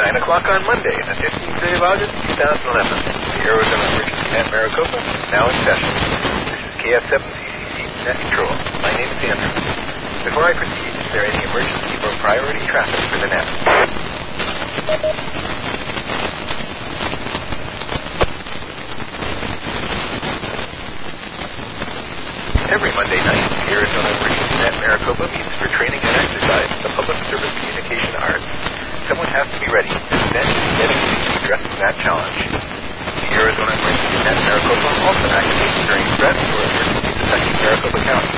9 o'clock on Monday, the 15th day of August, 2011. The Arizona Emergency Net Maricopa is now in session. This is KF7CCC Net Control. My name is Andrew. Before I proceed, is there any emergency or priority traffic for the net? Every Monday night, the Arizona Emergency Net Maricopa meets for training and exercise the public service communication arts. Someone has to be ready, and net is dedicated to addressing that challenge. The Arizona Emergency Net Maricopa also activates during threats or emergencies affecting Maricopa County.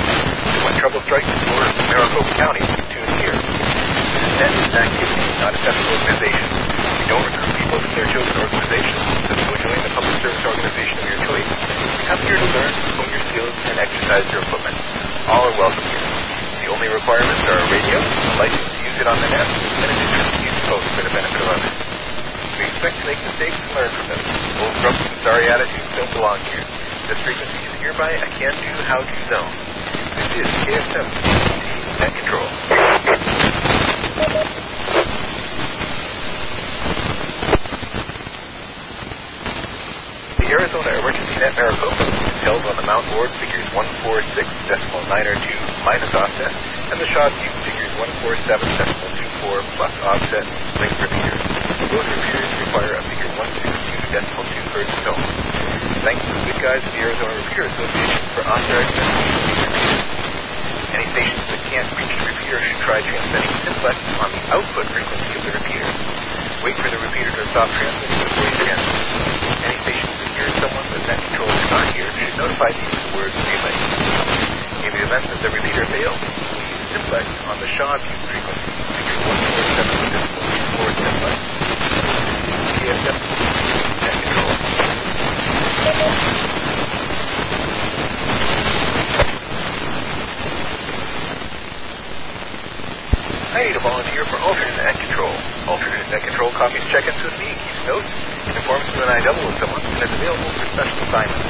When trouble strikes or Maricopa County, tune here. Net is an activity, not a separate organization. We don't recruit people from their chosen organizations, so go join the public service organization of your choice. Come here to learn, hone your skills, and exercise your equipment. All are welcome here. The only requirements are a radio, a license to use it on the net, and an interest to for the benefit of others. We expect to make mistakes and learn from them. Old grumps and sorry attitudes don't belong here. This frequency is hereby a can-do, how-to zone. This is KF7 Net Control. The Arizona Emergency Net Maricopa is held on the Mount Ward figures 146 decimal 9 or 2 minus offset, and the Shaw Butte figures 147 plus offset link repeaters. Both repeaters require a figure 162 decimal 2 hertz tone. Thanks to the good guys of the Arizona Repeater Association for authorizing us to. Any stations that can't reach the repeater should try transmitting simplex on the output frequency of the repeater. Wait for the repeater to stop transmitting before you transmit. Any stations that hear someone that net control is not here should notify these with words relay. In the event that the repeater fails, use on the Shaw Butte frequency, figure 147 decimal 24 simplex. KSM net control. I need a volunteer for alternate net control. Alternate net control copies check-ins with me, keeps notes, informs when I double with someone, and is available for special assignments.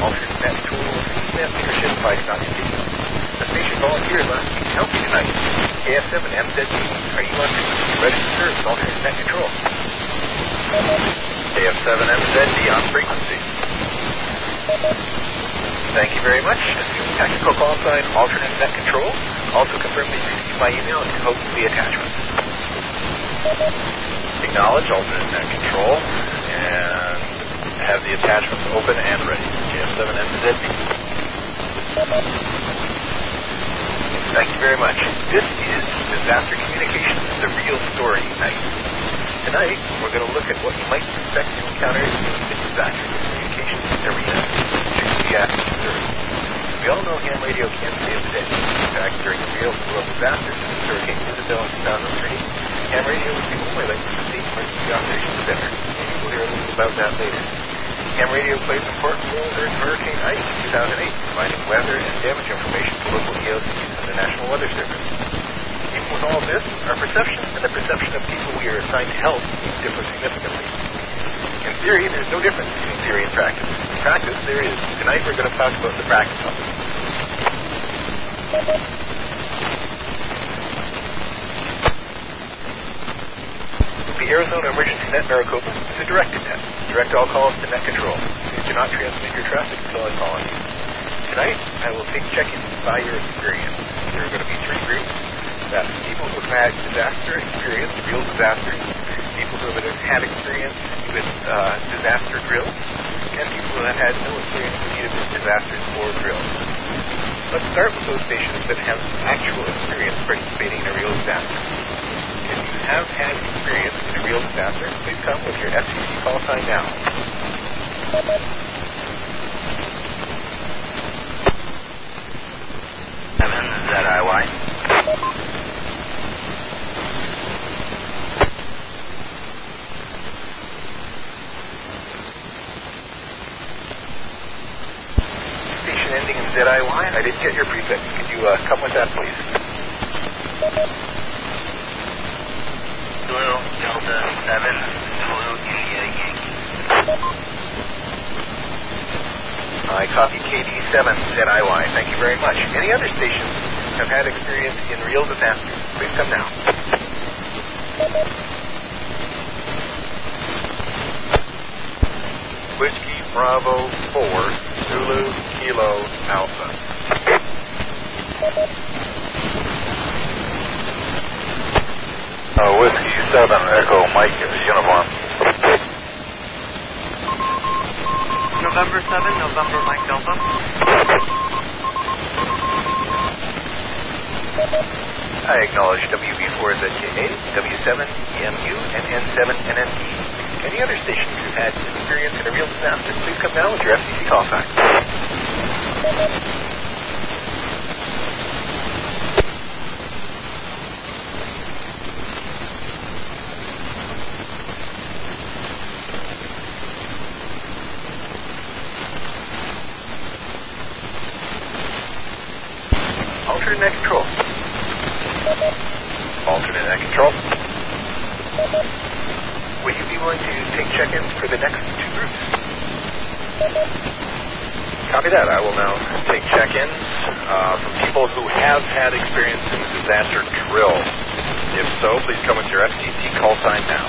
Alternate net control will email leadership by not continuing. The station volunteers last week to help me tonight. KF7 MZD, are you on frequency ready to serve with alternate net control? KF7 On frequency. Thank you very much. Technical call sign alternate net control. Also confirm that you received my email and hope the attachment. Acknowledge alternate net control and have the attachments open and ready. KF7MZD. Thank you very much. This is Disaster Communications, the real story night. Tonight, we're going to look at what you might expect to encounter in the disaster communications arena, particularly after. We all know ham radio can save the day. In fact, during the real world disaster, Hurricane Isabel in 2003, ham radio was the only link to the emergency operations center. Maybe we'll hear a little about that later. Ham radio plays an important role during Hurricane Ike in 2008, providing weather and damage information to local EOCs and the National Weather Service. With all this, our perception and the perception of people we are assigned to help differ significantly. In theory, there's no difference between theory and practice. In practice, there is. Tonight, we're going to talk about the practice of it. The Arizona Emergency Net Maricopa is a directed net. Direct all calls to net control. Do not transmit your traffic until I call on you. Tonight, I will take check-ins by your experience. There are going to be three groups. That's people who have had disaster experience, real disasters, people who have had experience with uh, disaster drills, and people have had no experience with either disasters or drills. Let's start with those stations that have actual experience participating in a real disaster. If you have had experience in a real disaster, please come with your FCC call sign now. Seven ZIY. in ZIY? I didn't get your prefix. Could you uh, come with that, please? Blue Delta 7, Blue India Yankee. I copy KD7 ZIY. Thank you very much. Any other stations have had experience in real disasters? Please come now. Whiskey Bravo 4, Zulu Kilo Alpha. Uh, Whiskey 7, Echo Mike in the Uniform. November 7, November Mike Delta. I acknowledge WB4ZKA, W7EMU, and N7NND. Any other stations who've had experience in a real disaster, please come down with your FCC call sign. Alternate net control. Alternate net control. Would you be willing to take check-ins for the next two groups? Copy that. I will now take check-ins uh, from people who have had experience in the disaster drill. If so, please come with your FCC call sign now.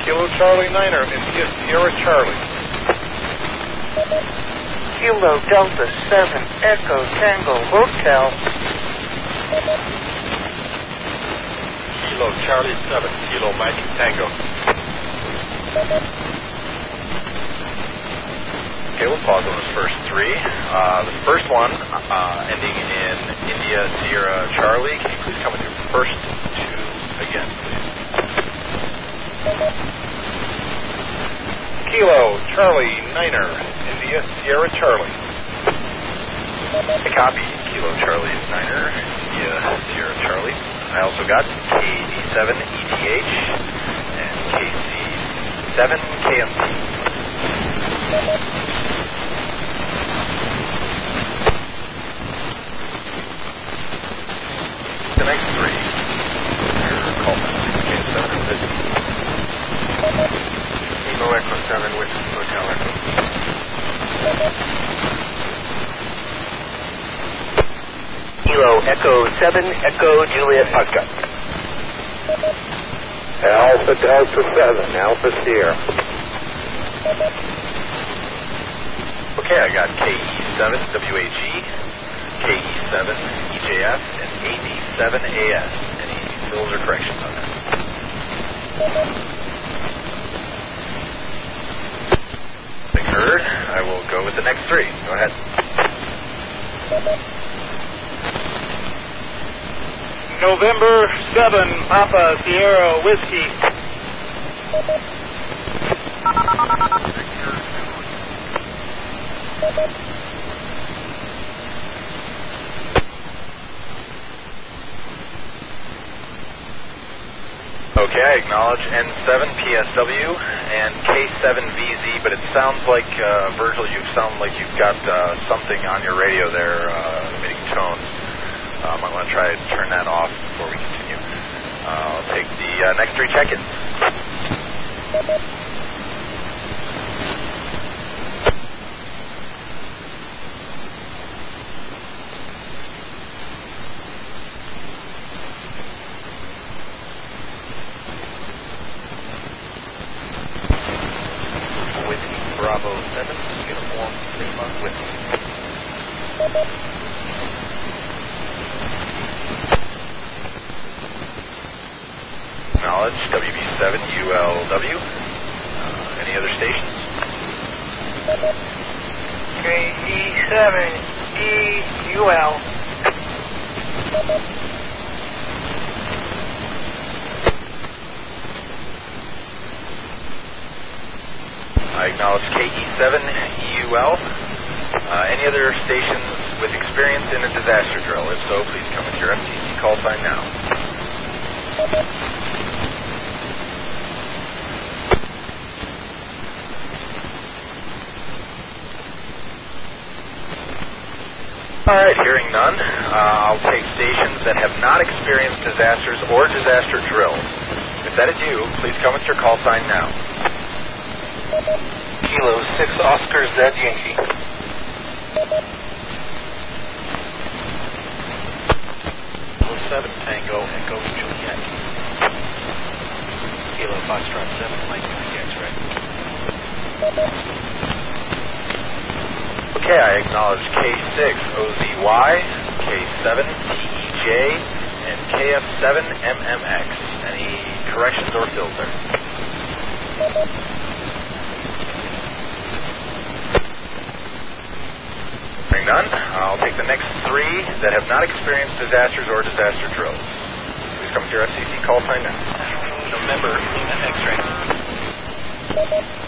Kilo Charlie Niner, India Sierra Charlie. Kilo Delta 7, Echo Tango Hotel. Kilo Charlie 7, Kilo Mike Tango. Okay, we'll pause on those first three. Uh, the first one, uh, ending in India Sierra Charlie. Can you please come with your first two again, please? Kilo Charlie Niner, India Sierra Charlie. A copy, Kilo Charlie Niner, India Sierra Charlie. I also got KD7 ETH and KC7 The next three. Your call sign, KC7 and Whiskey. Kilo Echo 7 Whiskey Hotel Echo. Kilo Echo 7, Echo Juliet Oscar. Alpha Delta 7, Alpha Sierra. Okay, I got KE7 WAG, KE7 EJF, and AD7AS. Any fills or corrections on that? They heard. I will go with the next three. Go ahead. November 7, Papa Sierra Whiskey. Okay, I acknowledge N7 PSW and K7VZ, but it sounds like, uh, Virgil, you sound like you've got uh, something on your radio there uh, emitting tones. Um, I'm going to try to turn that off before we continue. Uh, I'll take the uh, next three check-ins. Whiskey Bravo 7, Uniform Lima Whiskey. Knowledge, WB7ULW. Uh, any other stations? KE7, EUL. I acknowledge KE7 EUL. Uh, any other stations with experience in a disaster drill? If so, please come with your FCC call sign now. All right, hearing none, uh, I'll take stations that have not experienced disasters or disaster drills. If that is you, please come with your call sign now. Kilo 6 Oscar Z Yankee. Kilo 7 Tango Echo Juliet. Kilo Foxtrot 7 Mike Mike X-Ray. Okay, I acknowledge K6 OZY, K7 TEJ, and KF7 MMX. Any corrections or fills? Hearing none, I'll take the next three that have not experienced disasters or disaster drills. Please come to your FCC call sign now. November, Lima X-ray.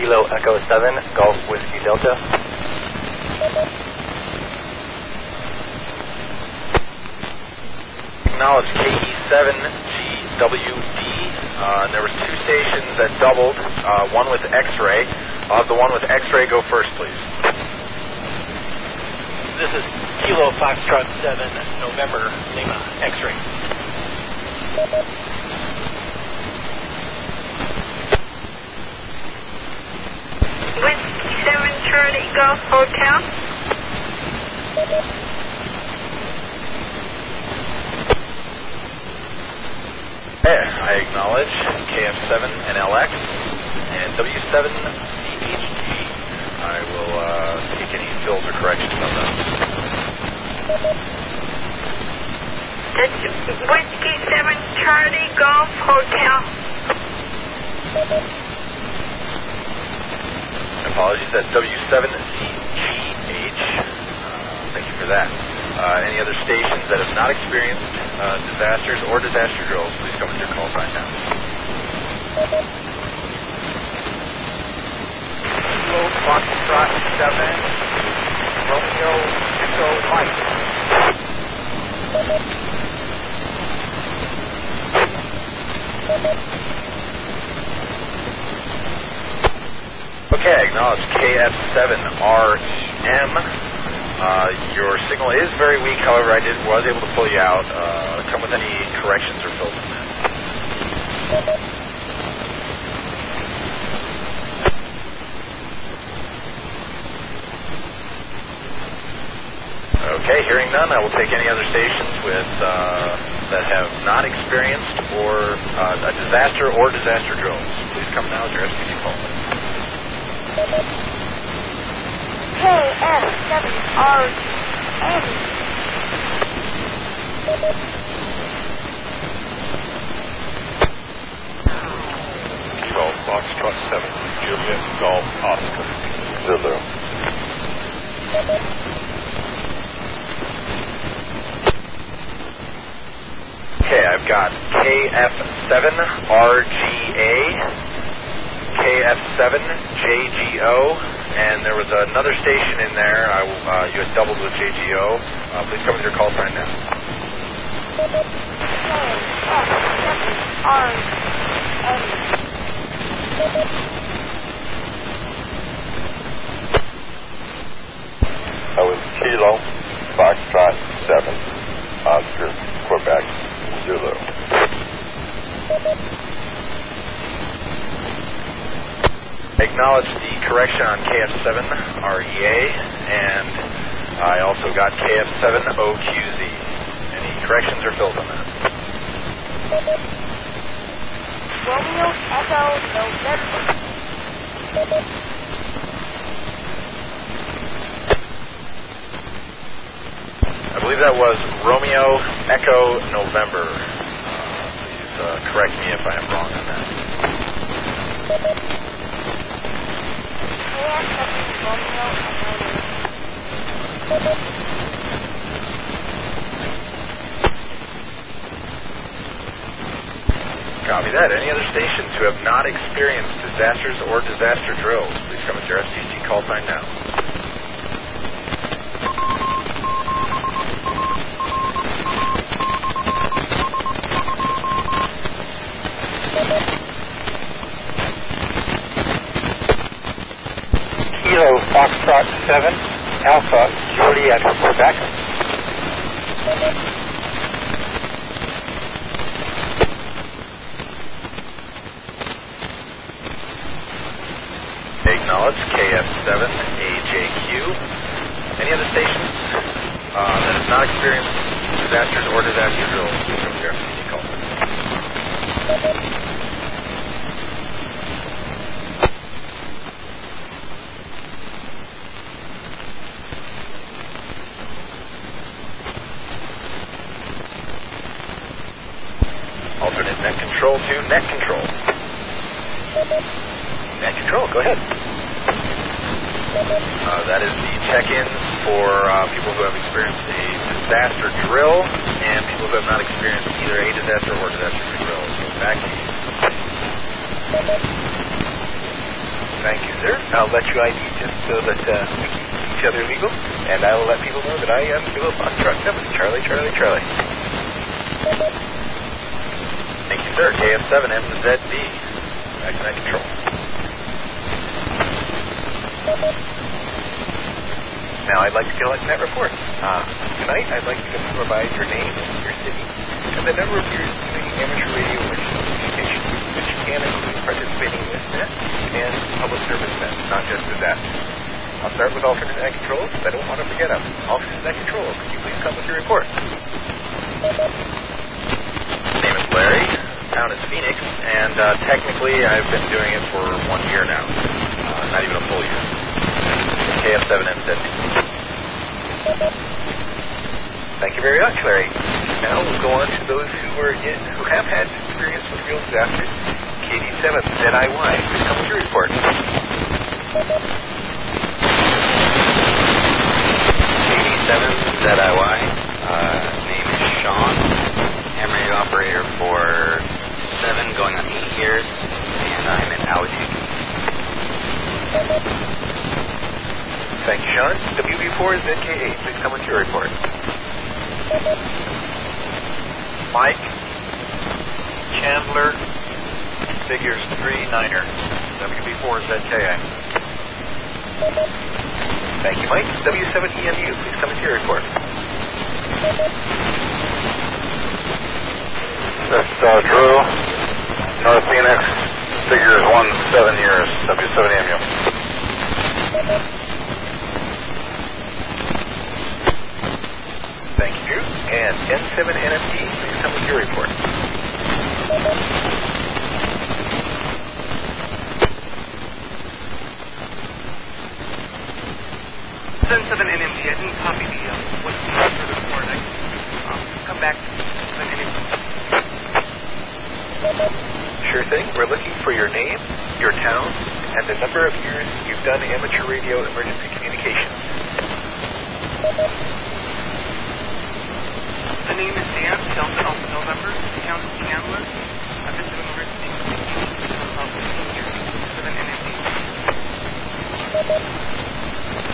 Kilo Echo 7, Golf Whiskey Delta. Acknowledge KE7GWD. Uh, there was two stations that doubled, uh, one with X-ray. I'll have the one with X-ray go first, please. This is Kilo Foxtrot 7, November, Lima X-ray. Whiskey 7 Charlie Golf Hotel. Okay, I acknowledge KF7 and LX and W7CHG. I will uh, take any fills or corrections on those. Whiskey 7 Charlie Golf Hotel. Apologies, that's W7CGH. Uh, thank you for that. Uh, any other stations that have not experienced uh, disasters or disaster drills, please come with your call sign now. Foxtrot 7, Romeo Echo Mike. Okay, acknowledge KF7REM. Uh, your signal is very weak, however, I did was able to pull you out. Uh, come with any corrections or fills that. Okay, hearing none, I will take any other stations with uh, that have not experienced or uh, a disaster or disaster drills. Please come now with your FCC call. KF7RN. Kilo Foxtrot 7, Juliet Golf Oscar, Zulu. Okay, I've got KF7RGA, KF7JGO, and there was another station in there. I, uh, you had doubled with JGO. Uh, please come with your call sign now. I was Kilo Foxtrot 7, Oscar, Quebec, Zulu. Acknowledge the correction on KF7REA, and I also got KF7OQZ. Any corrections or fills on that? Romeo Echo November. I believe that was Romeo Echo November. Uh, please uh, correct me if I am wrong on that. KF7 Romeo Echo Copy that. Any other stations who have not experienced disasters or disaster drills, please come with your FCC call sign now. Foxtrot 7, Alpha Juliet Quebec. Acknowledge KF7AJQ. Any other stations uh, that have not experienced disasters or disaster drills, your FCC call sign. alternate net control to net control. Net control, go ahead. Uh, that is the check-in for uh, people who have experienced a disaster drill and people who have not experienced either a disaster or disaster drill. So back to you. Thank you, sir. I'll let you ID just so that uh, we keep each other legal, and I will let people know that I am Kilo Foxtrot 7, Charlie, Charlie, Charlie. Sir. KF7MZD. Back to net control. Now, I'd like to collect that report. Uh, tonight, I'd like to provide your name, your city, and the number of years doing amateur radio emergency communication, which can include participating with net and public service net, not just disaster. I'll start with alternate net control, because I don't want to forget them. Alternate net control, could you please come with your report? name is Larry. Town is Phoenix, and uh, technically I've been doing it for one year now. Uh, not even a full year. KF7MZD. Thank you very much, Larry. Now we'll go on to those who are in, who have had experience with real disasters. KD7 ZIY, please come with your report. KD7ZIY. Uh, name is Sean. Radio operator for seven, going on eight years, and I'm in Alatoona. Thank you, Sean. WB4ZKA, please come with your report. Mike Chandler, figures 3 niner, WB4ZKA. Thank you, Mike. W7EMU, please come with your report. This uh, Drew, North Phoenix, figures one seven years, W7MU. Thank you, And N7NFD, please come with your report. Seven seven NMD. I didn't copy the uh, what's the report. I um, come back. Sure thing. We're looking for your name, your town, and the number of years you've done amateur radio emergency communications. The name is Dan. Delta Alpha November. Town is Chandler. I've been doing emergency communications for about 15 years. NMD.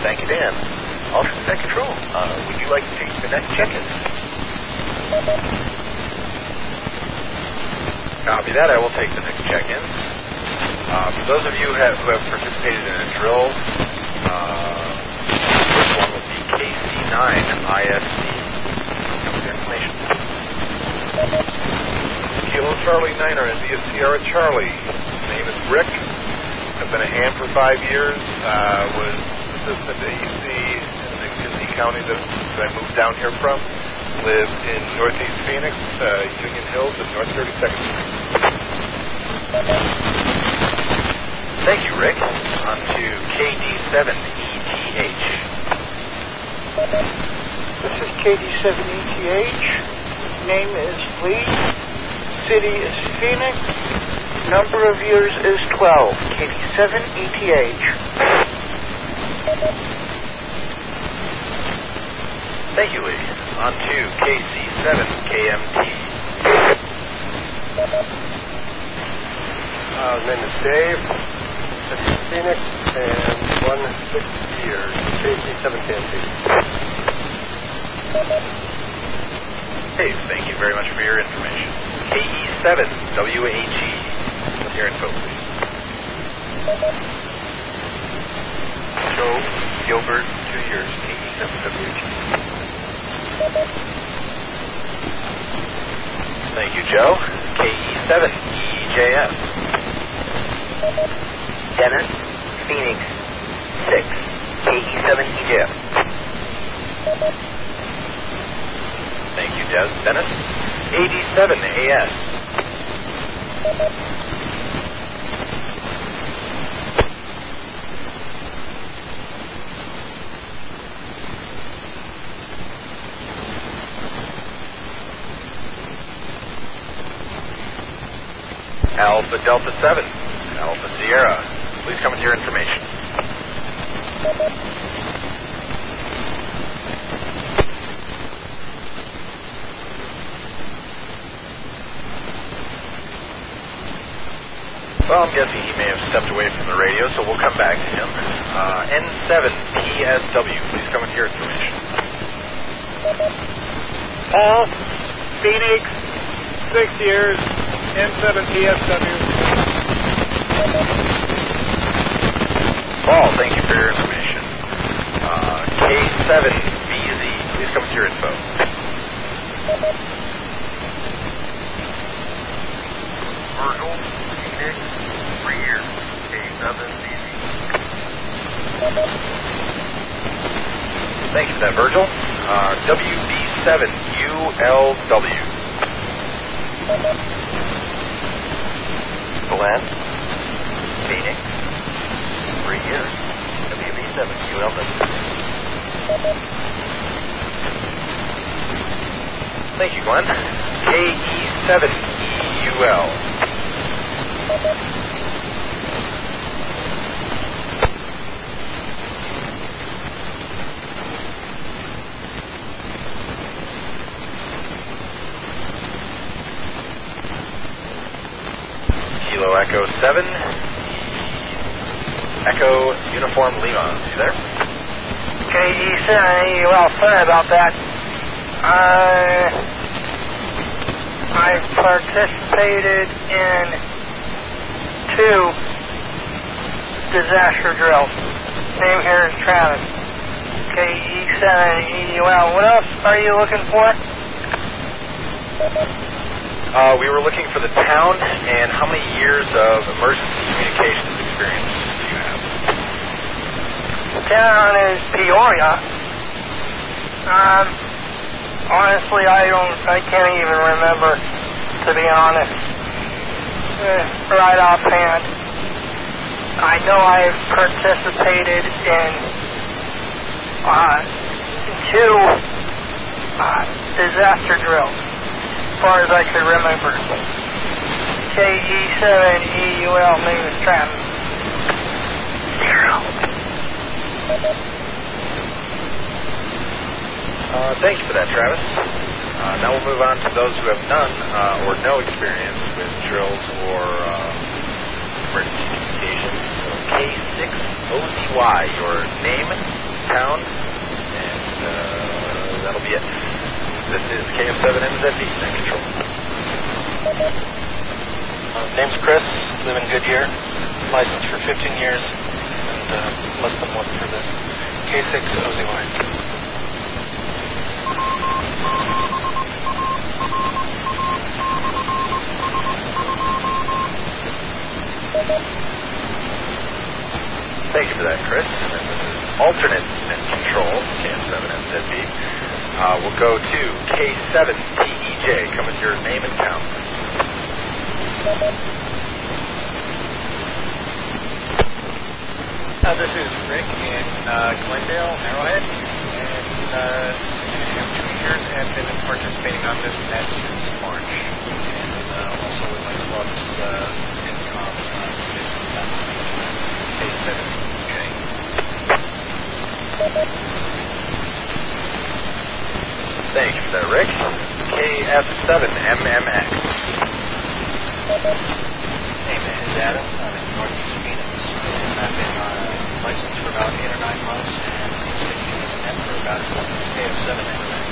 Thank you, Dan. Net control. Uh, would you like to take the next check-in? Copy that. I will take the next check-in. Uh, for those of you who have, who have participated in a drill, uh, the first one will be KC9 ISC. Come with your information. Kilo Charlie Niner and via Sierra Charlie. Name is Rick. I've been a ham for five years. Uh, was assistant AEC in the Kissimmee County that, that I moved down here from. Live in Northeast Phoenix, uh, Union Hills, and North 32nd Street. Thank you, Rick. On to KD7ETH. This is KD7ETH. Name is Lee. City is Phoenix. Number of years is 12. KD7ETH. Thank you, Lee. On to KC7KMT. Uh, name is Dave. Is Phoenix, and one six years, KC7KMT. Dave, thank you very much for your information. KE7WAG. With your info, please. Joe Gilbert, two years, KE7WH. Thank you, Joe. KE7EJF. Dennis, Phoenix, 6, KE7EJF. Thank you, Des. Dennis. AD7AS. Alpha Delta 7, Alpha Sierra. Please come with your information. Well, I'm guessing he may have stepped away from the radio, so we'll come back to him. Uh, N7PSW, please come with your information. Paul, Phoenix, six years, N7PSW. Paul, thank you for your information. Uh, K7VZ, please come with your info. Virgil, Phoenix, three years, K7VZ. Thank you for that, Virgil. Uh, WB7ULW. Glenn, Phoenix, three years, WB7, ULW. Thank you, Glenn. KE7EUL. Kilo Echo 7. Echo Uniform Lima. You there? KE7, well, sorry about that. I, I participated in two disaster drills. Name here is Travis. KE7EUL. What else are you looking for? Uh, we were looking for the town and how many years of emergency communications experience you? Town is Peoria. Um, honestly, I don't, I can't even remember, to be honest. Uh, right offhand. I know I've participated in uh, two uh, disaster drills, as far as I could remember. KE7EUL, name is Travis. Zero. Uh, thank you for that, Travis. Uh, now we'll move on to those who have none uh, or no experience with drills or uh, emergency communications. So K6OZY, your name, town, and uh, that'll be it. This is KF7MZB, Net Control. Uh, name's Chris, live in Goodyear, licensed for 15 years, and uh, less than one for this. K6 OZY. Thank you for that, Chris. And then this is alternate net control, KF7MZB. Uh, we'll go to K7TEJ. Come with your name and town. Uh, this is Rick in uh, Glendale, Arrowhead, and uh, I have two years and been participating on this net since March, and uh, also with my club's uh, income uh, K7J. Thank for that, Rick. KF7MMX. Name is Adam. I'm in Northeast Phoenix, and I've been uh, licensed for about eight or nine months, and been using net for about a month. KF7 MMX.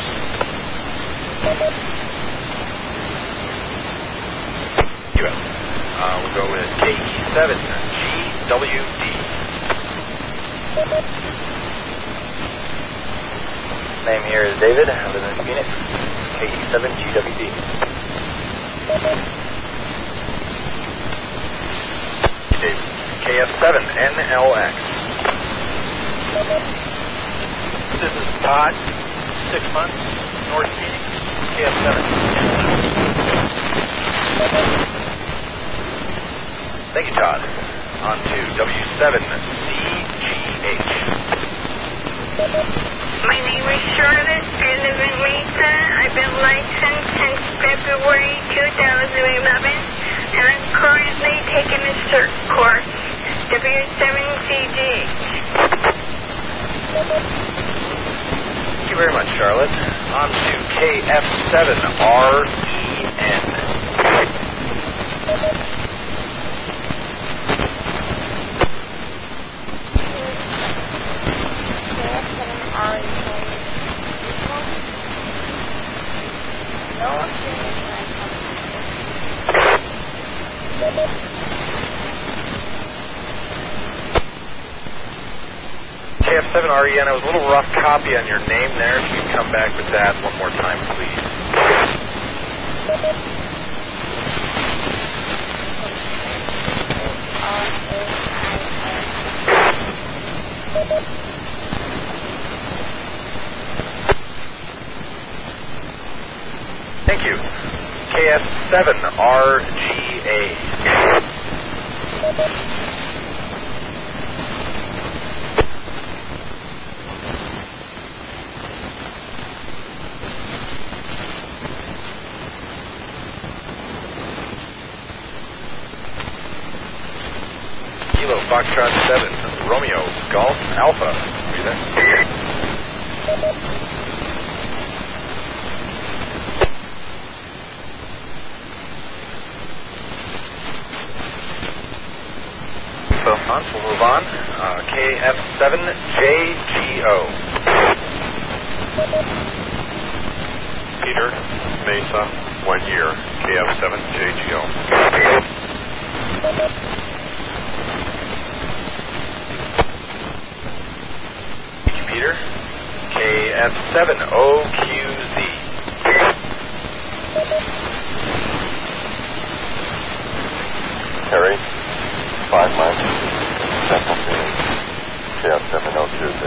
US. Uh, we'll go with KE7GWD. Name here is David. I live in Phoenix. KE7GWD. David. KF7NLX. This is Todd, six months, North Phoenix, KF7. Thank you, Todd. On to W7CGH. My name is Charlotte. I live in Mesa. I've been licensed since February 2011, and I'm currently taking a cert course, W7CG. Thank you very much, Charlotte. On to KF7REN. KF7REN, I was a little rough copy on your name there. If you could come back with that one more time, please. Thank you. KF7RGA. Kilo Foxtrot 7, Romeo, Golf, Alpha. Are you there? So, on, we'll move on. Uh, KF7JGO. Peter Mesa, one year, KF7JGO. Thank you, Peter. KF7OQZ. Harry, five months, second being KF702Z.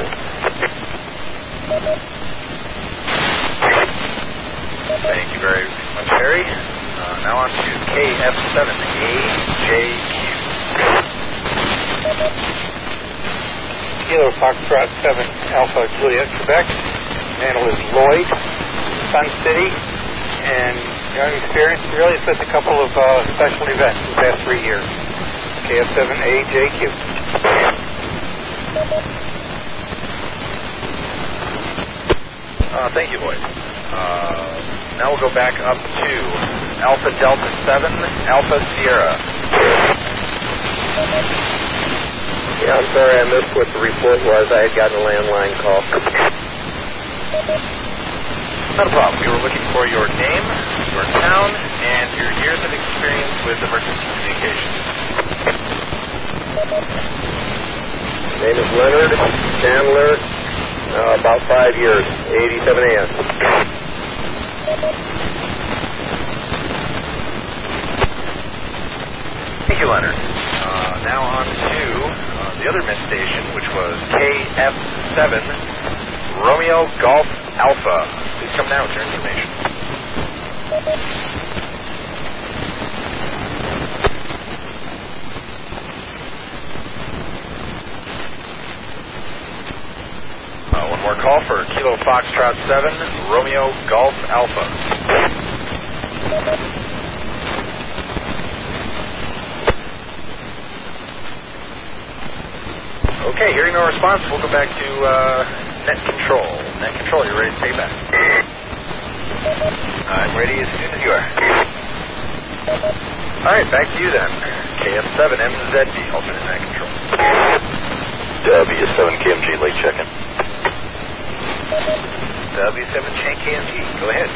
Thank you very much, Harry. Uh, now on to KF7AJQ. Kilo Foxtrot 7 Alpha Juliet, Quebec. Handle is Lloyd, Sun City, and young experience really it's with a couple of uh, special events in the past three years. KF7AJQ. Uh, thank you, Lloyd. Uh, now we'll go back up to Alpha Delta 7, Alpha Sierra. Yeah, I'm sorry I missed what the report was. I had gotten a landline call. Not a problem. We were looking for your name, your town, and your years of experience with emergency communications. Name is Leonard Chandler. Uh, about five years, 87 AS. Thank you, Leonard. Uh, now on to uh, the other miss station, which was KF7 Romeo Golf Alpha. Please come now with your information. Uh, one more call for Kilo Foxtrot 7 Romeo Golf Alpha. Okay, hearing no response, we'll go back to uh, net control. Net control, you're ready to take back? I'm ready as soon as you are. All right, back to you then. KF7MZD, alternate net control. W7KMG, late check-in. W7 Chain KMG, go ahead.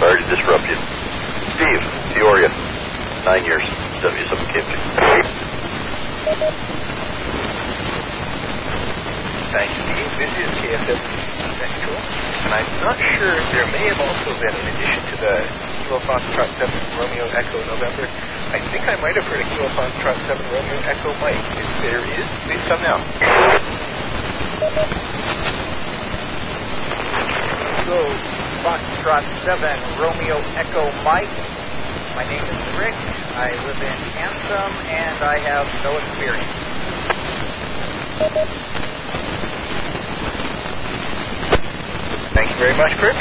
Sorry to disrupt you. Steve, Peoria, nine years, W7KMG. Thank you, Steve. This is KSF Central, and I'm not sure there may have also been, in addition to the Kilo Foxtrot 7 Romeo Echo November, I think I might have heard a Kilo Foxtrot 7 Romeo Echo Mike. If there is, please come now. Kilo Foxtrot 7 Romeo Echo Mike. My name is Rick. I live in Anthem, and I have no experience. Thank you very much, Chris.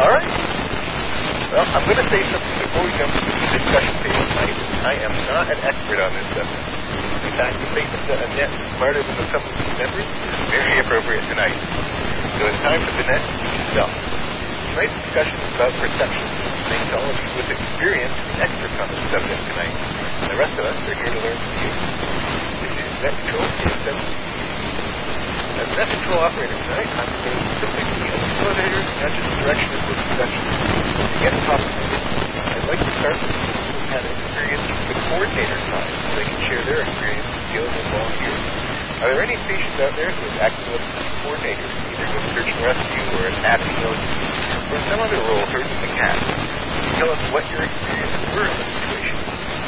All right. Well, I'm going to say something before we jump into the discussion phase tonight. I am not an expert on this subject. In fact, the statement that Annette is smarter than the sum of memories is very appropriate tonight. So it's time for the net itself. Tonight's discussion is about perception. Thanks to all of you with experience and experts on this subject tonight. And the rest of us are here to learn from you. This is Net Control K7. As Net Control Operator tonight, I'm going to a and nudge the direction of this discussion. To get topic I'd like to start with people who've had experience from the coordinator side so they can share their experience, skills, and volunteers. Are there any stations out there who have acted with coordinators, either with search and rescue or an APIO or some other role herding the cat? Tell us what your experiences were in this situation.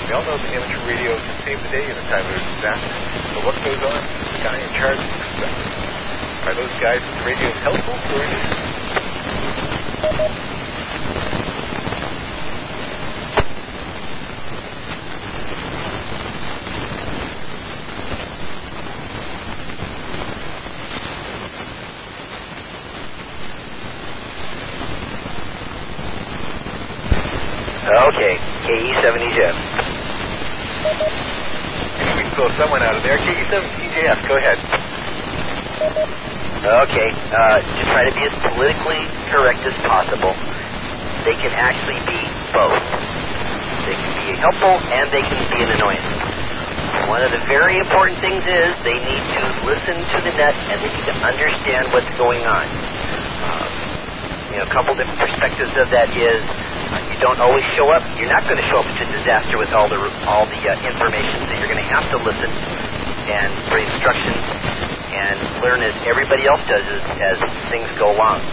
We all know that amateur radio can save the day in a time of disaster, but what goes on is the guy in charge of the Are those guys with radios helpful or is Okay, KE70JF. we throw someone out of there. KE7TJF, go ahead. Okay, uh, to try to be as politically correct as possible, they can actually be both. They can be helpful and they can be an annoyance. One of the very important things is they need to listen to the net and they need to understand what's going on. Um, you know, a couple different perspectives of that is uh, you don't always show up. You're not going to show up to disaster with all the all the uh, information, so you're going to have to listen and for instructions and learn as everybody else does as, as things go along.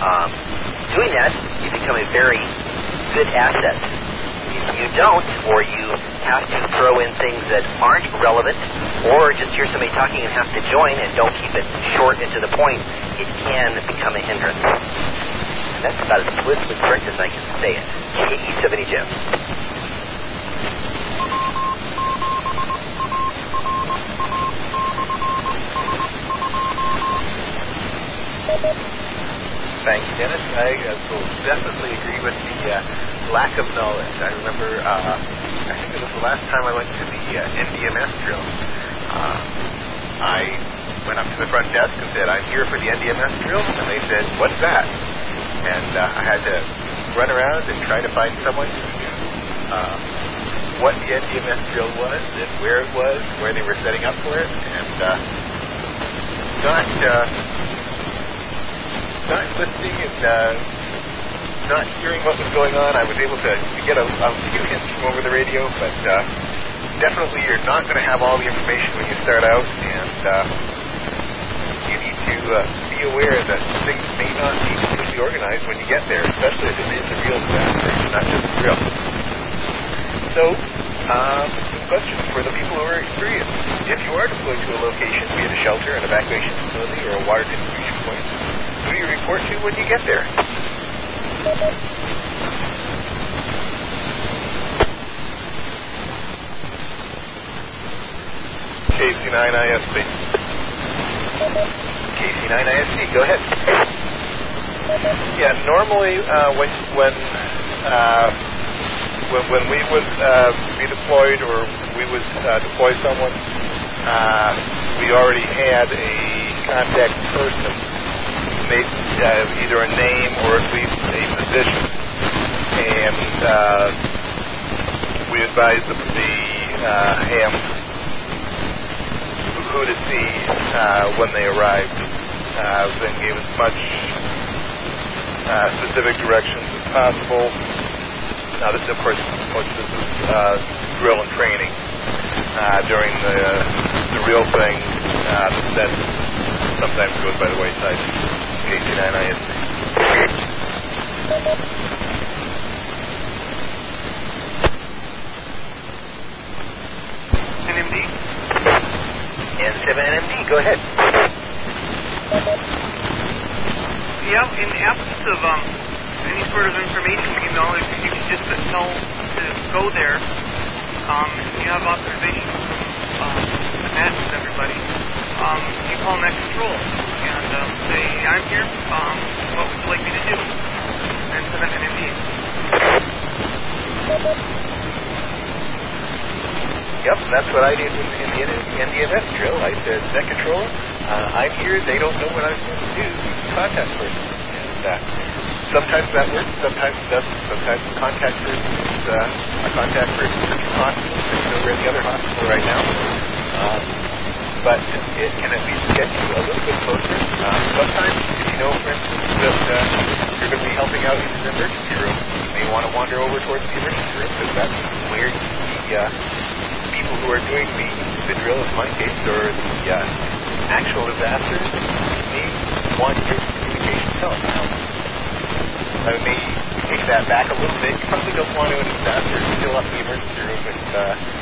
Um, doing that, you become a very good asset. If you don't, or you have to throw in things that aren't relevant, or just hear somebody talking and have to join and don't keep it short and to the point, it can become a hindrance. And that's about as politically correct as I can say it. KE70 Jim. Thanks, Dennis. I uh, will definitely agree with the uh, lack of knowledge. I remember, uh, I think it was the last time I went to the uh, NDMS drill. Uh, I went up to the front desk and said, I'm here for the NDMS drill. And they said, what's that? And uh, I had to run around and try to find someone who knew uh, what the NDMS drill was and where it was, where they were setting up for it. And uh, not... Uh, not listening and uh, not hearing what was going on. I was able to, to get a, a few hints from over the radio, but uh, definitely you're not going to have all the information when you start out, and uh, you need to uh, be aware that things may not be completely organized when you get there, especially if it is a real disaster, not just a drill. So, um, some questions for the people who are experienced. If you are deployed to a location, be it a shelter, an evacuation facility, or a water distribution point, who do you report to when you get there? KC9ISC. KC9ISC, go ahead. Yeah, normally uh, when when uh, when, when we would uh, be deployed or we would uh, deploy someone, uh, we already had a contact person made uh, either a name or at least a position, and uh, we advised the, the uh, ham who to see uh, when they arrived. Uh, then gave as much uh, specific directions as possible. Now, this, of course, most this is uh, drill and training. Uh, during the the real thing, uh, that sometimes goes by the wayside. KC9 ISC. NMD? N7 NMD, go ahead. Yeah, in the absence of um, any sort of information, you know, if you can just tell to go there, um, you have authorization from um, the and everybody, um, you call net control um, say, I'm here, um, what would you like me to do? And so then NMD Yep, that's what I did in, in the NDMS drill. I said, net control, uh, I'm here. They don't know what I'm going to do. Contact person. And uh, sometimes that works, sometimes it doesn't. Sometimes the contact person is uh, a contact person for two hospitals. Nowhere in the other hospital right now. Um, but it can at least get you a little bit closer. Um, sometimes, if you know, for instance, that uh, you're going to be helping out in the emergency room, you may want to wander over towards the emergency room because that's where the uh, people who are doing the, the drill, in my case, or the uh, actual disaster, may want your communication telephone. I may take that back a little bit. You probably don't want to in a disaster fill up the emergency room with uh,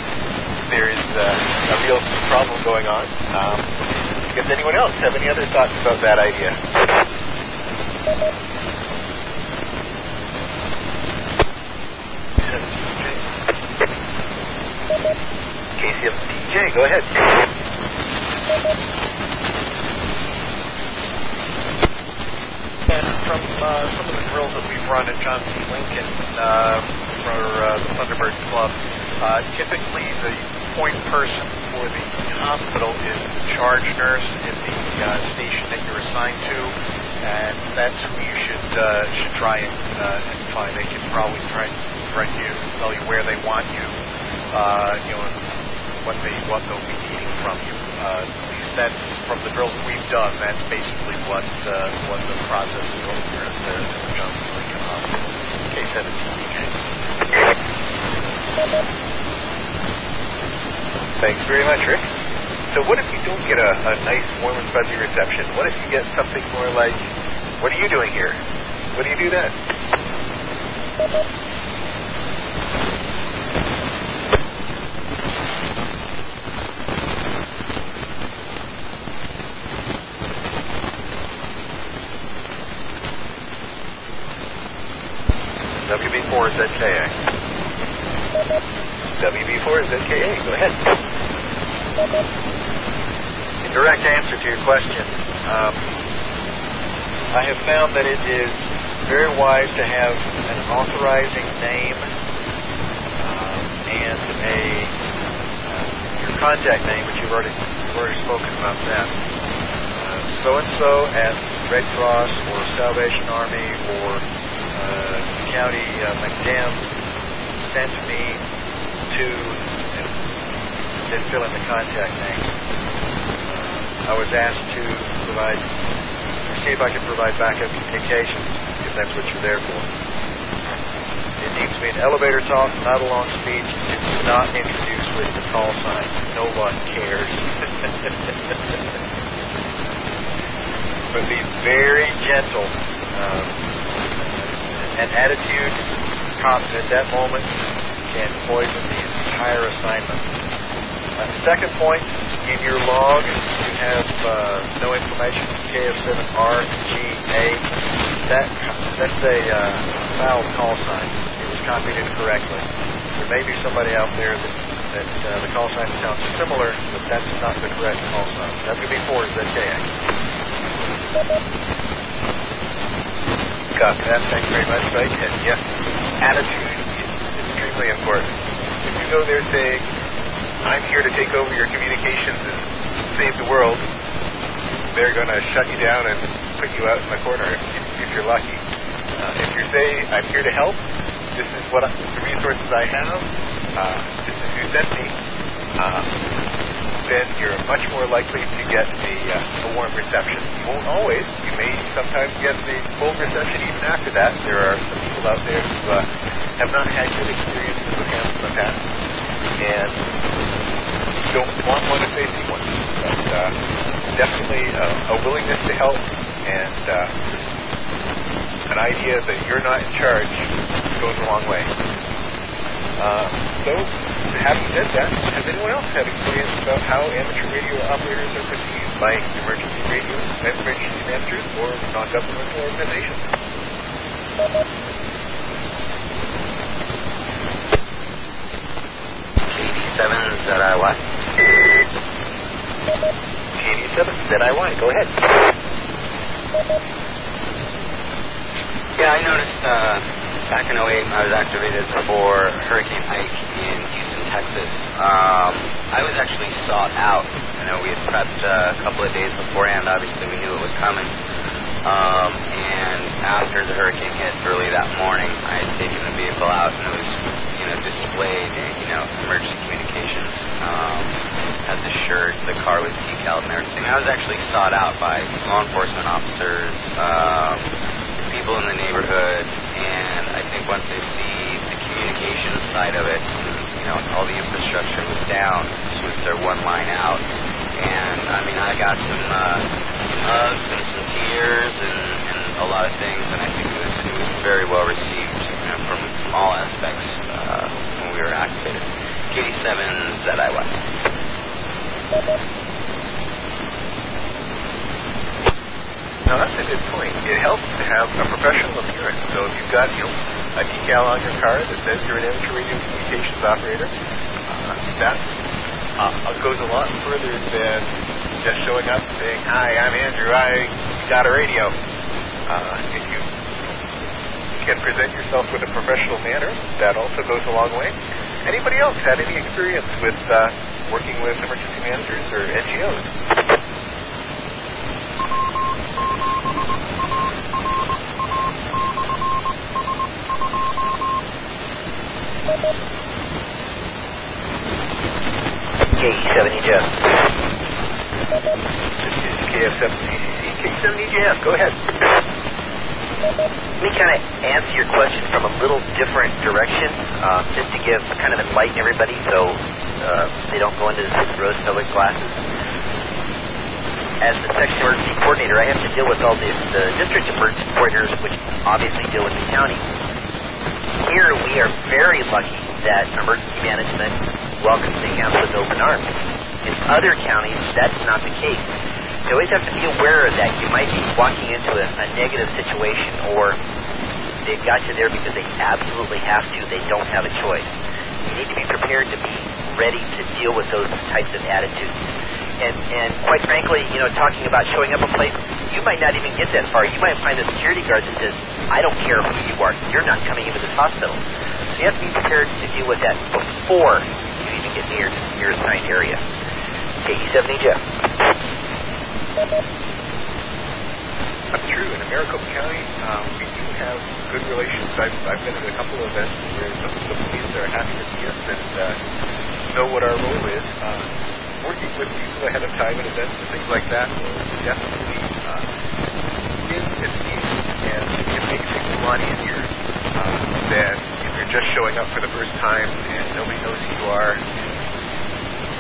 there is uh, a real problem going on. Um, does anyone else have any other thoughts about that idea? KCM DJ, go ahead. And from uh, some of the drills that we've run at John C. Lincoln uh, for uh, the Thunderbird Club, uh, typically the point person for the hospital is the charge nurse at the uh, station that you're assigned to, and that's who you should uh, should try and uh, and find. They can probably try and direct you, tell you where they want you, uh, you know, what they what they'll be needing from you. Uh, at least that's from the drills we've done. That's basically what uh, what the process is over at the, John C. Lincoln Hospital. K17. Thanks very much, Rick. So what if you don't get a, a nice, warm and fuzzy reception? What if you get something more like, what are you doing here? What do you do then? WB4ZKA. WB4ZKA, go ahead. In direct answer to your question, um, I have found that it is very wise to have an authorizing name um, and a uh, your contact name, which you've already you've already spoken about that. So and so at Red Cross or Salvation Army or uh, County uh, McDam sent me to then fill in the contact name. Uh, I was asked to provide, see if I could provide backup communications if that's what you're there for. It needs to be an elevator talk, not a long speech. It's not introduced with the call sign. No one cares. but be very gentle. Um, an attitude comes at that moment can poison the entire assignment. Uh, second point, in your log, you have uh, no information KF7RGA. That, that's a uh, foul call sign. It was copied incorrectly. There may be somebody out there that, that uh, the call sign sounds similar, but that's not the correct call sign. WB4 is ZKA. Copy that. Thanks very much, Mike. And yes, attitude is extremely important. If you go there saying, I'm here to take over your communications and save the world, they're going to shut you down and put you out in the corner if, if you're lucky. Uh, if you say, I'm here to help, this is what I, the resources I have, uh, this is who sent me, uh, then you're much more likely to get a, uh, a warm reception. You won't always. You may sometimes get the cold reception even after that. There are some people out there who uh, have not had good experiences with him in the past and don't want one if they see one. But uh, definitely uh, a willingness to help and uh, an idea that you're not in charge goes a long way. Uh, so, having said that, has anyone else had experience about how amateur radio operators are perceived by emergency radio, emergency managers, or non-governmental organizations? KD7ZIY. KD7ZIY, go ahead. Yeah, I noticed uh, back in 08, I was activated for Hurricane Ike in Houston, Texas. Um, I was actually sought out. You know, we had prepped uh, a couple of days beforehand. Obviously, we knew it was coming. Um, and after the hurricane hit early that morning, I had taken the vehicle out and it was, know, displayed, you know, emergency communications. Um, had the shirt, the car was decaled and everything. I was actually sought out by law enforcement officers, um, people in the neighborhood, and I think once they see the communication side of it, you know, all the infrastructure was down, this was their one line out. And I mean, I got some uh, hugs and some tears and, and a lot of things, and I think it was, it was very well received you know, from all aspects uh, when we were activated. KD7 ZIY. Now that's a good point. It helps to have a professional appearance. So if you've got you know, a decal on your car that says you're an amateur radio communications operator, uh, that uh, goes a lot further than just showing up and saying, "Hi, I'm Andrew. I got a radio." Uh, if you can present yourself with a professional manner, that also goes a long way. Anybody else had any experience with uh, working with emergency managers or NGOs? K70 Jeff. This is KF7CCC. K70 Jeff, go ahead. Let me kind of answer your question from a little different direction, uh, just to give kind of enlighten everybody so uh, they don't go into this rose-colored glasses. As the section emergency coordinator, I have to deal with all the, the district emergency coordinators, which obviously deal with the county. Here, we are very lucky that emergency management welcomes the camp with open arms. In other counties, that's not the case. You always have to be aware that. You might be walking into a, a negative situation, or they've got you there because they absolutely have to. They don't have a choice. You need to be prepared to be ready to deal with those types of attitudes. And, and quite frankly, you know, talking about showing up a place, you might not even get that far. You might find a security guard that says, I don't care who you are. You're not coming into this hospital. So you have to be prepared to deal with that before you even get near your assigned area. KE70 Jeff. That's true. In Maricopa County, um, we do have good relations. I've, I've been at a couple of events where the, the police are happy to see us and uh, know what our role is. Uh, working with people ahead of time at events and things like that definitely uh, is esteemed, and it makes things a lot easier uh, than if you're just showing up for the first time and nobody knows who you are.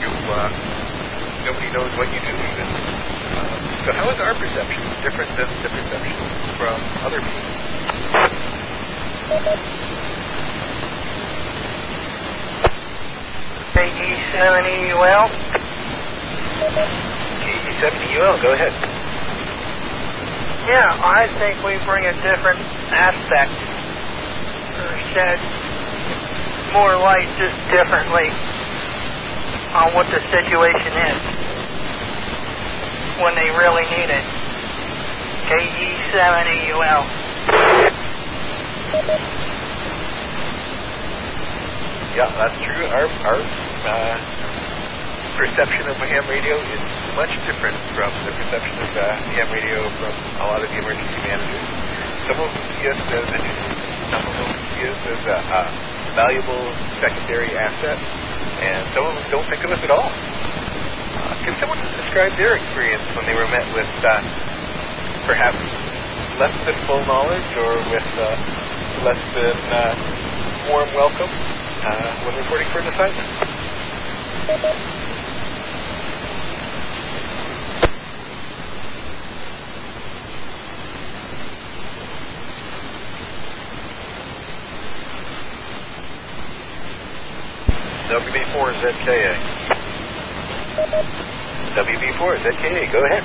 You, uh, nobody knows what you do even. So how is our perception different than the perception from other people? KE70UL. KE70UL, go ahead. Yeah, I think we bring a different aspect, or shed more light just differently on what the situation is when they really need it. KE70UL. Yeah, that's true. Our our uh, perception of ham radio is much different from the perception of uh, ham radio from a lot of the emergency managers. Some of them see us as a some of them see us as a, a valuable secondary asset, and some of them don't think of us at all. Can someone describe their experience when they were met with uh, perhaps less than full knowledge or with uh, less than uh, warm welcome uh, when reporting for an assignment? WB4ZKA. WB4ZKA, go ahead.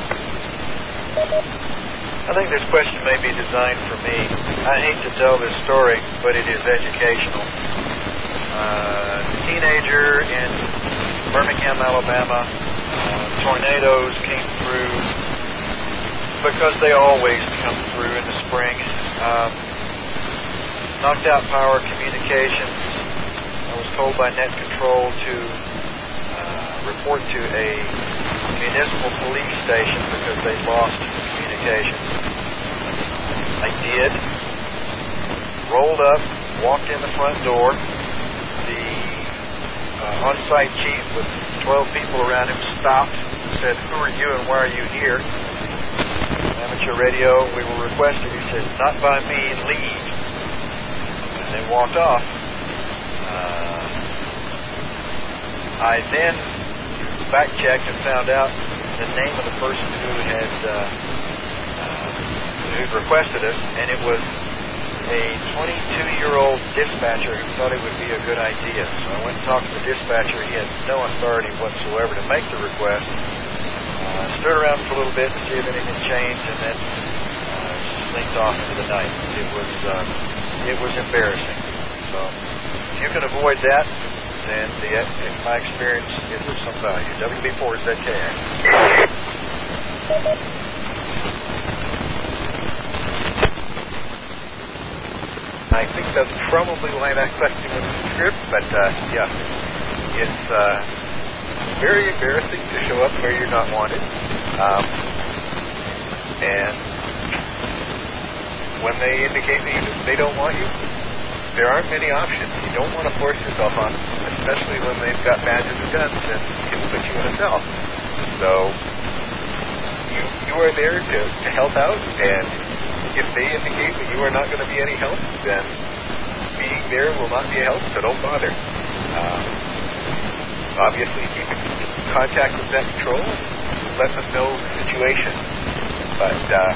I think this question may be designed for me. I hate to tell this story, but it is educational. Uh, teenager in Birmingham, Alabama. Uh, tornadoes came through because they always come through in the spring. Um, knocked out power communications. I was told by net control to uh, report to a municipal police station because they lost communications. I did. Rolled up, walked in the front door. The uh, on-site chief with 12 people around him stopped and said, who are you and why are you here? Amateur radio, we were requested. He said, not by me, leave. And they walked off. Uh, I then fact-checked and found out the name of the person who had uh, uh, who'd requested it, and it was a 22-year-old dispatcher who thought it would be a good idea. So I went and talked to the dispatcher. He had no authority whatsoever to make the request. Uh, stood around for a little bit to see if anything changed, and then uh, off into the night. It was uh, it was embarrassing. So if you can avoid that, then the, in my experience, is of some value. WB4ZKA. I think that's probably why that question was in the script, but uh, yeah, it's uh, very embarrassing to show up where you're not wanted. Um, and when they indicate that they don't want you, there aren't many options. You don't want to force yourself on especially when they've got badges and guns and can put you in a cell. So you you are there to, to help out, and if they indicate that you are not going to be any help, then being there will not be a help. So don't bother. Um, obviously, keep in contact with that control. Let them know the situation, but uh,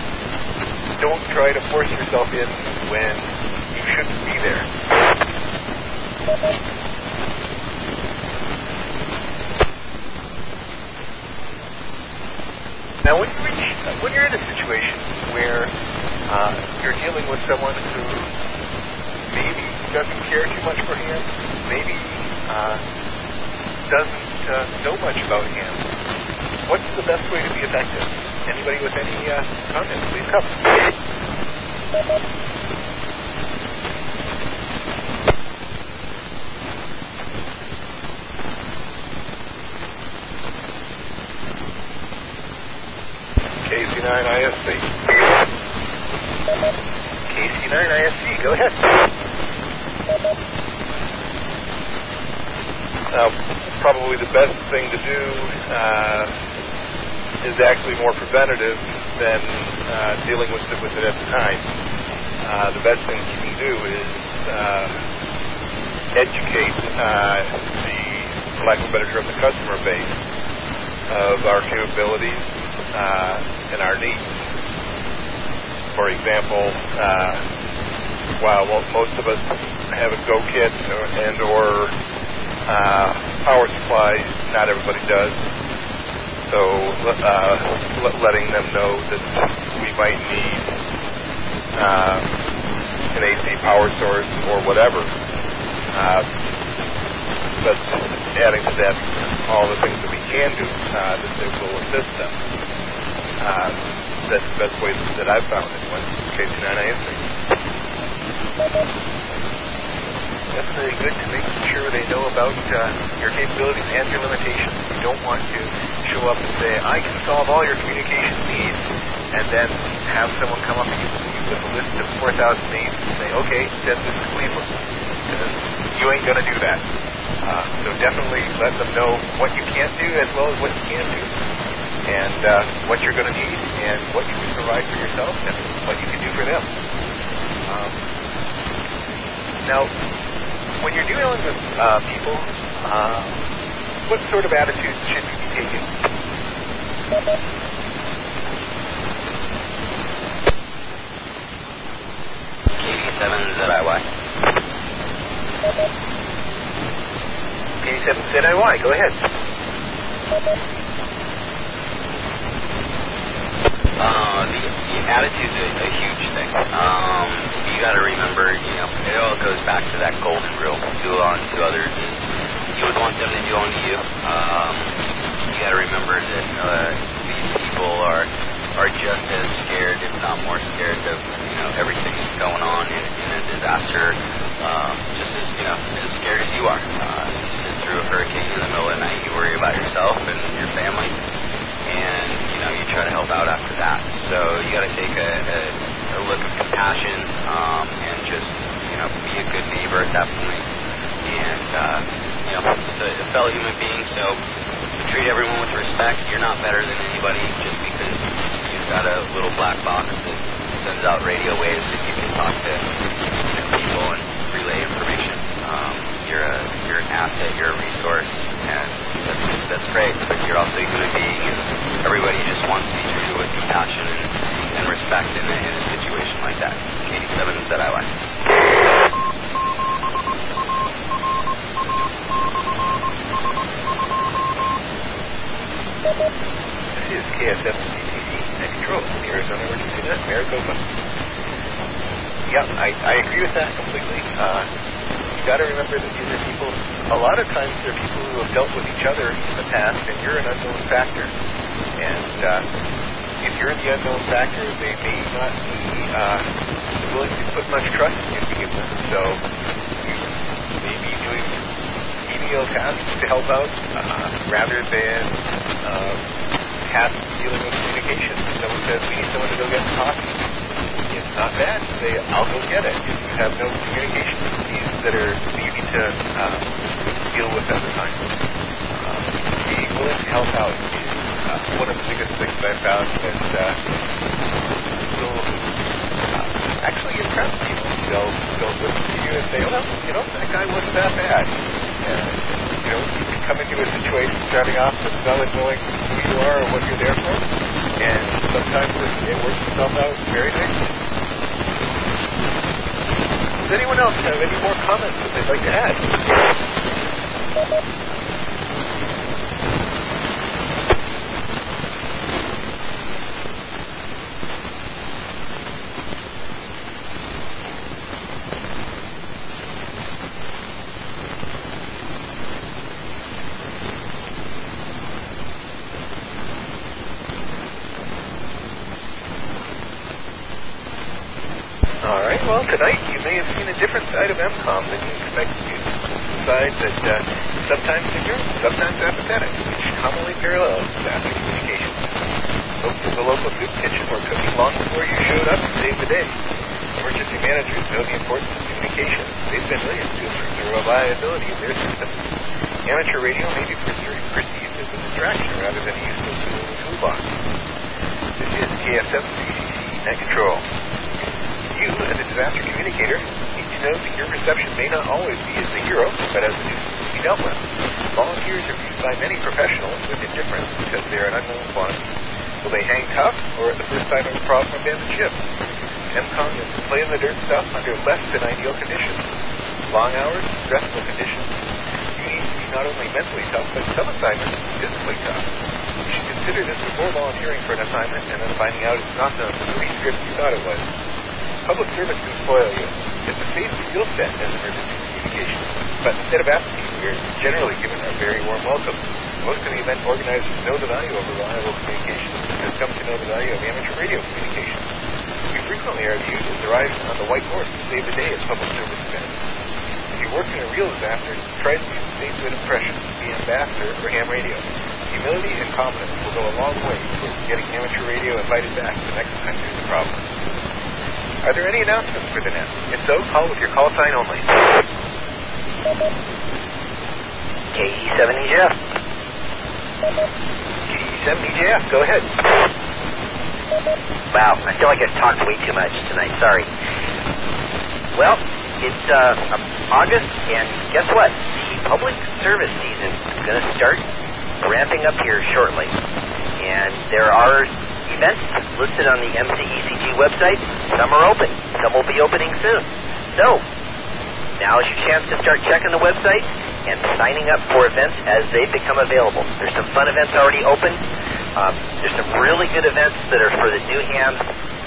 don't try to force yourself in when shouldn't be there. Now, when you reach, when you're in a situation where uh, you're dealing with someone who maybe doesn't care too much for him, maybe uh, doesn't uh, know much about him, what's the best way to be effective? Anybody with any uh, comments, please come. KC9ISC. KC9ISC, go ahead. Now, probably the best thing to do uh, is actually more preventative than uh, dealing with it, with it at the time. Uh, the best thing you can do is uh, educate uh, the, for lack of a better term, the customer base of our capabilities uh, and our needs. For example, uh, while mo- most of us have a go kit and or uh, power supplies, not everybody does. So uh, letting them know that we might need uh, an AC power source or whatever. Uh, but adding to that all the things that we can do uh, that will assist them. Uh, that's the best way that I've found it. KC9A that's very good to make sure they know about uh, your capabilities and your limitations. You don't want to show up and say, I can solve all your communication needs, and then have someone come up to you with a list of 4,000 names and say, okay, send this to Cleveland. Because you ain't going to do that. Uh, so definitely let them know what you can't do as well as what you can do. And uh, what you're going to need, and what you can provide for yourself, and what you can do for them. Um, now, when you're dealing with uh, people, uh, what sort of attitude should you be taking? KD7ZIY. K7ZIY, go ahead. Uh, the, the attitude's a, a huge thing. Um, you got to remember, you know, it all goes back to that golden rule: do unto others you would want them to do unto you. Um, you got to remember that uh, these people are are just as scared, if not more scared, of you know everything that's going on in, in a disaster. Um, just as you know, as scared as you are. Uh, through a hurricane in the middle of the night, you worry about yourself and your family, and you know you try to help out after that. So you got to take a, a, a look of compassion um, and just you know be a good neighbor at that point. and uh, you know just a, a fellow human being. So treat everyone with respect. You're not better than anybody just because you've got a little black box that sends out radio waves that you can talk to people and relay information. Um, you're a you're an asset. You're a resource, and that's, that's great. But you're also a human being, and everybody just wants to be treated with compassion and, and respect in a, in a situation like that. 87 that I like. This is CCC at Control, the Arizona Emergency Net, Maricopa. Yeah, I, I agree with that completely. Uh, got to remember that these are people, a lot of times they're people who have dealt with each other in the past, and you're an unknown factor. And uh, if you're the unknown factor, they may not be uh, willing to put much trust in you to begin with. So you may be doing menial tasks to help out uh, rather than uh, tasks dealing with communication. Someone says, we need someone to go get coffee. Not bad say, I'll go get it. If you have no communication needs that are easy to uh, deal with at the time. Uh, being willing to help out is uh, one of the biggest things I've found that uh, will uh, actually impress people. They'll, they'll listen to you and say, oh, well, you know, that guy wasn't that bad. And, you know, you can come into a situation starting off with not knowing who you are or what you're there for, and sometimes it, it works itself out very nicely. Does anyone else have any more comments that they'd like to add? All right. Well, tonight you may have seen a different EmComm than you expected to. A side that uh, sometimes ignorant, sometimes apathetic, which commonly parallels disaster communications. Folks in the local soup kitchen were cooking long before you showed up to save the day. Emergency managers know the importance of communication. They spend millions to improve the reliability of their systems. Amateur radio may be perceived as a distraction rather than a useful tool in the toolbox. This is KSM CCC Net Control. You, as a disaster communicator, know that your reception may not always be as the hero, but as the nuisance to be dealt with. Volunteers are viewed by many professionals with indifference because they are an unknown quantity. Will they hang tough, or at the first sign of a problem abandon ship? EmComm is to play in the dirt stuff under less than ideal conditions. Long hours, stressful conditions. You need to be not only mentally tough, but some assignments physically tough. You should consider this before volunteering for an assignment and then finding out it's not the, the script you thought it was. Public service can spoil you. It's a safe skill set as emergency communication. But instead of apathy, you're generally given a very warm welcome. Most of the event organizers know the value of reliable communication and have come to know the value of amateur radio communication. We frequently are viewed as arriving on the white horse to save the day at public service events. If you work in a real disaster, try to leave a safe good impression. Be an ambassador for ham radio. Humility and confidence will go a long way towards getting amateur radio invited back to the next time there's a problem. Are there any announcements for the net? If so, call with your call sign only. KE70Jeff. KE70Jeff, go ahead. Wow, I feel like I've talked way too much tonight. Sorry. Well, it's uh, August, and guess what? The public service season is going to start ramping up here shortly. And there are events listed on the MCECG website. Some are open. Some will be opening soon. So, now is your chance to start checking the website and signing up for events as they become available. There's some fun events already open. Um, there's some really good events that are for the new hams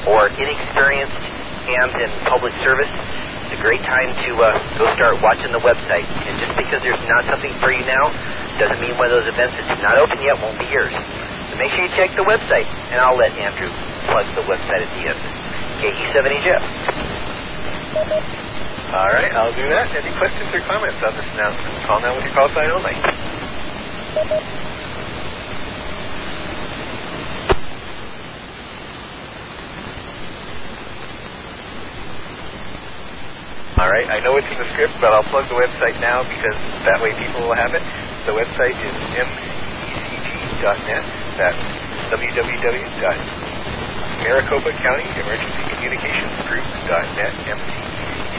or inexperienced hams in public service. It's a great time to uh, go start watching the website. And just because there's not something for you now doesn't mean one of those events that's not open yet won't be yours. The make sure you check the website, and I'll let Andrew plug the website at the end. KE7EJF. All right, I'll do that. Any questions or comments on this announcement? Call now with your call sign only. All right, I know it's in the script, but I'll plug the website now because that way people will have it. The website is mecc.net. That's www.maricopa County Emergency Communications Group.net, MCCG,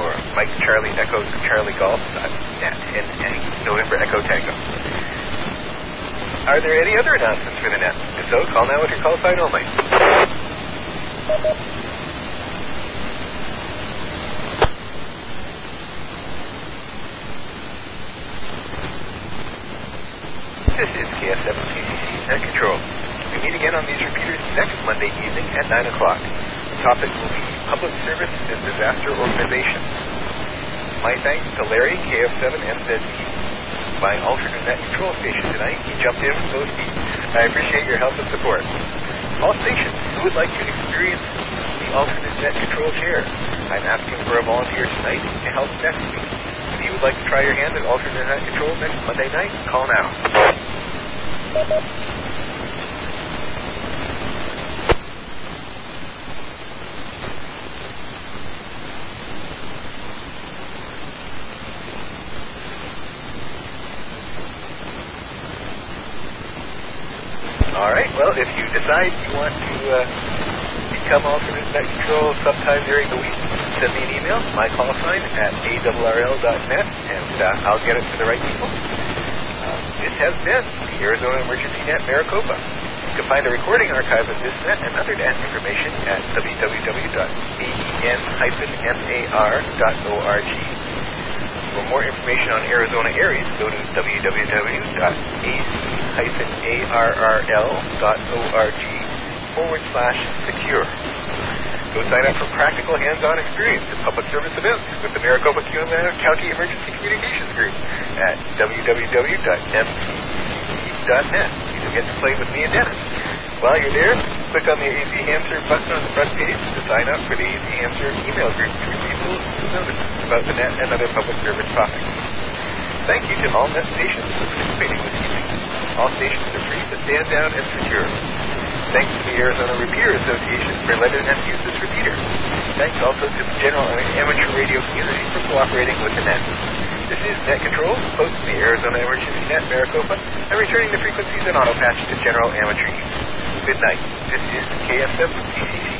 or Mike Charlie Echo Charlie Golf Golf.net, and November Echo Tango. Are there any other announcements for the net? If so, call now with your call sign only. This is KF7CCC Net Control. We meet again on these repeaters next Monday evening at 9 o'clock. The topic will be Public Service and Disaster Organization. My thanks to Larry, KF7MZP, my alternate net control station tonight. He jumped in with both feet. I appreciate your help and support. All stations who would like to experience the alternate net control chair, I'm asking for a volunteer tonight to help next week. If you would like to try your hand at alternate net control next Monday night, call now. All right. Well, if you decide you want to uh, become alternate net control sometime during the week, send me an email, my call sign at arrl.net, and uh, I'll get it to the right people. Uh, this has been the Arizona Emergency Net Maricopa. You can find a recording archive of this net and other net information at www.aen-mar.org. For more information on Arizona ARES, go to www.ac-arrl.org forward slash secure. Go sign up for practical hands-on experience at public service events with the Maricopa County Emergency Communications Group at www.mcc.net. You can get to play with me and Dennis. While you're there, click on the AC Hamster button on the front page to sign up for the AC Hamster email group to receive notices about the net and other public service topics. Thank you to all net stations for participating this evening. All stations are free to stand down and secure. Thanks to the Arizona Repeater Association for letting us use this repeater. Thanks also to the general and amateur radio community for cooperating with the net. This is Net Control, host of the Arizona Emergency Net Maricopa, and returning the frequencies and auto patch to general amateur use. Good night. This is KF7 CCC.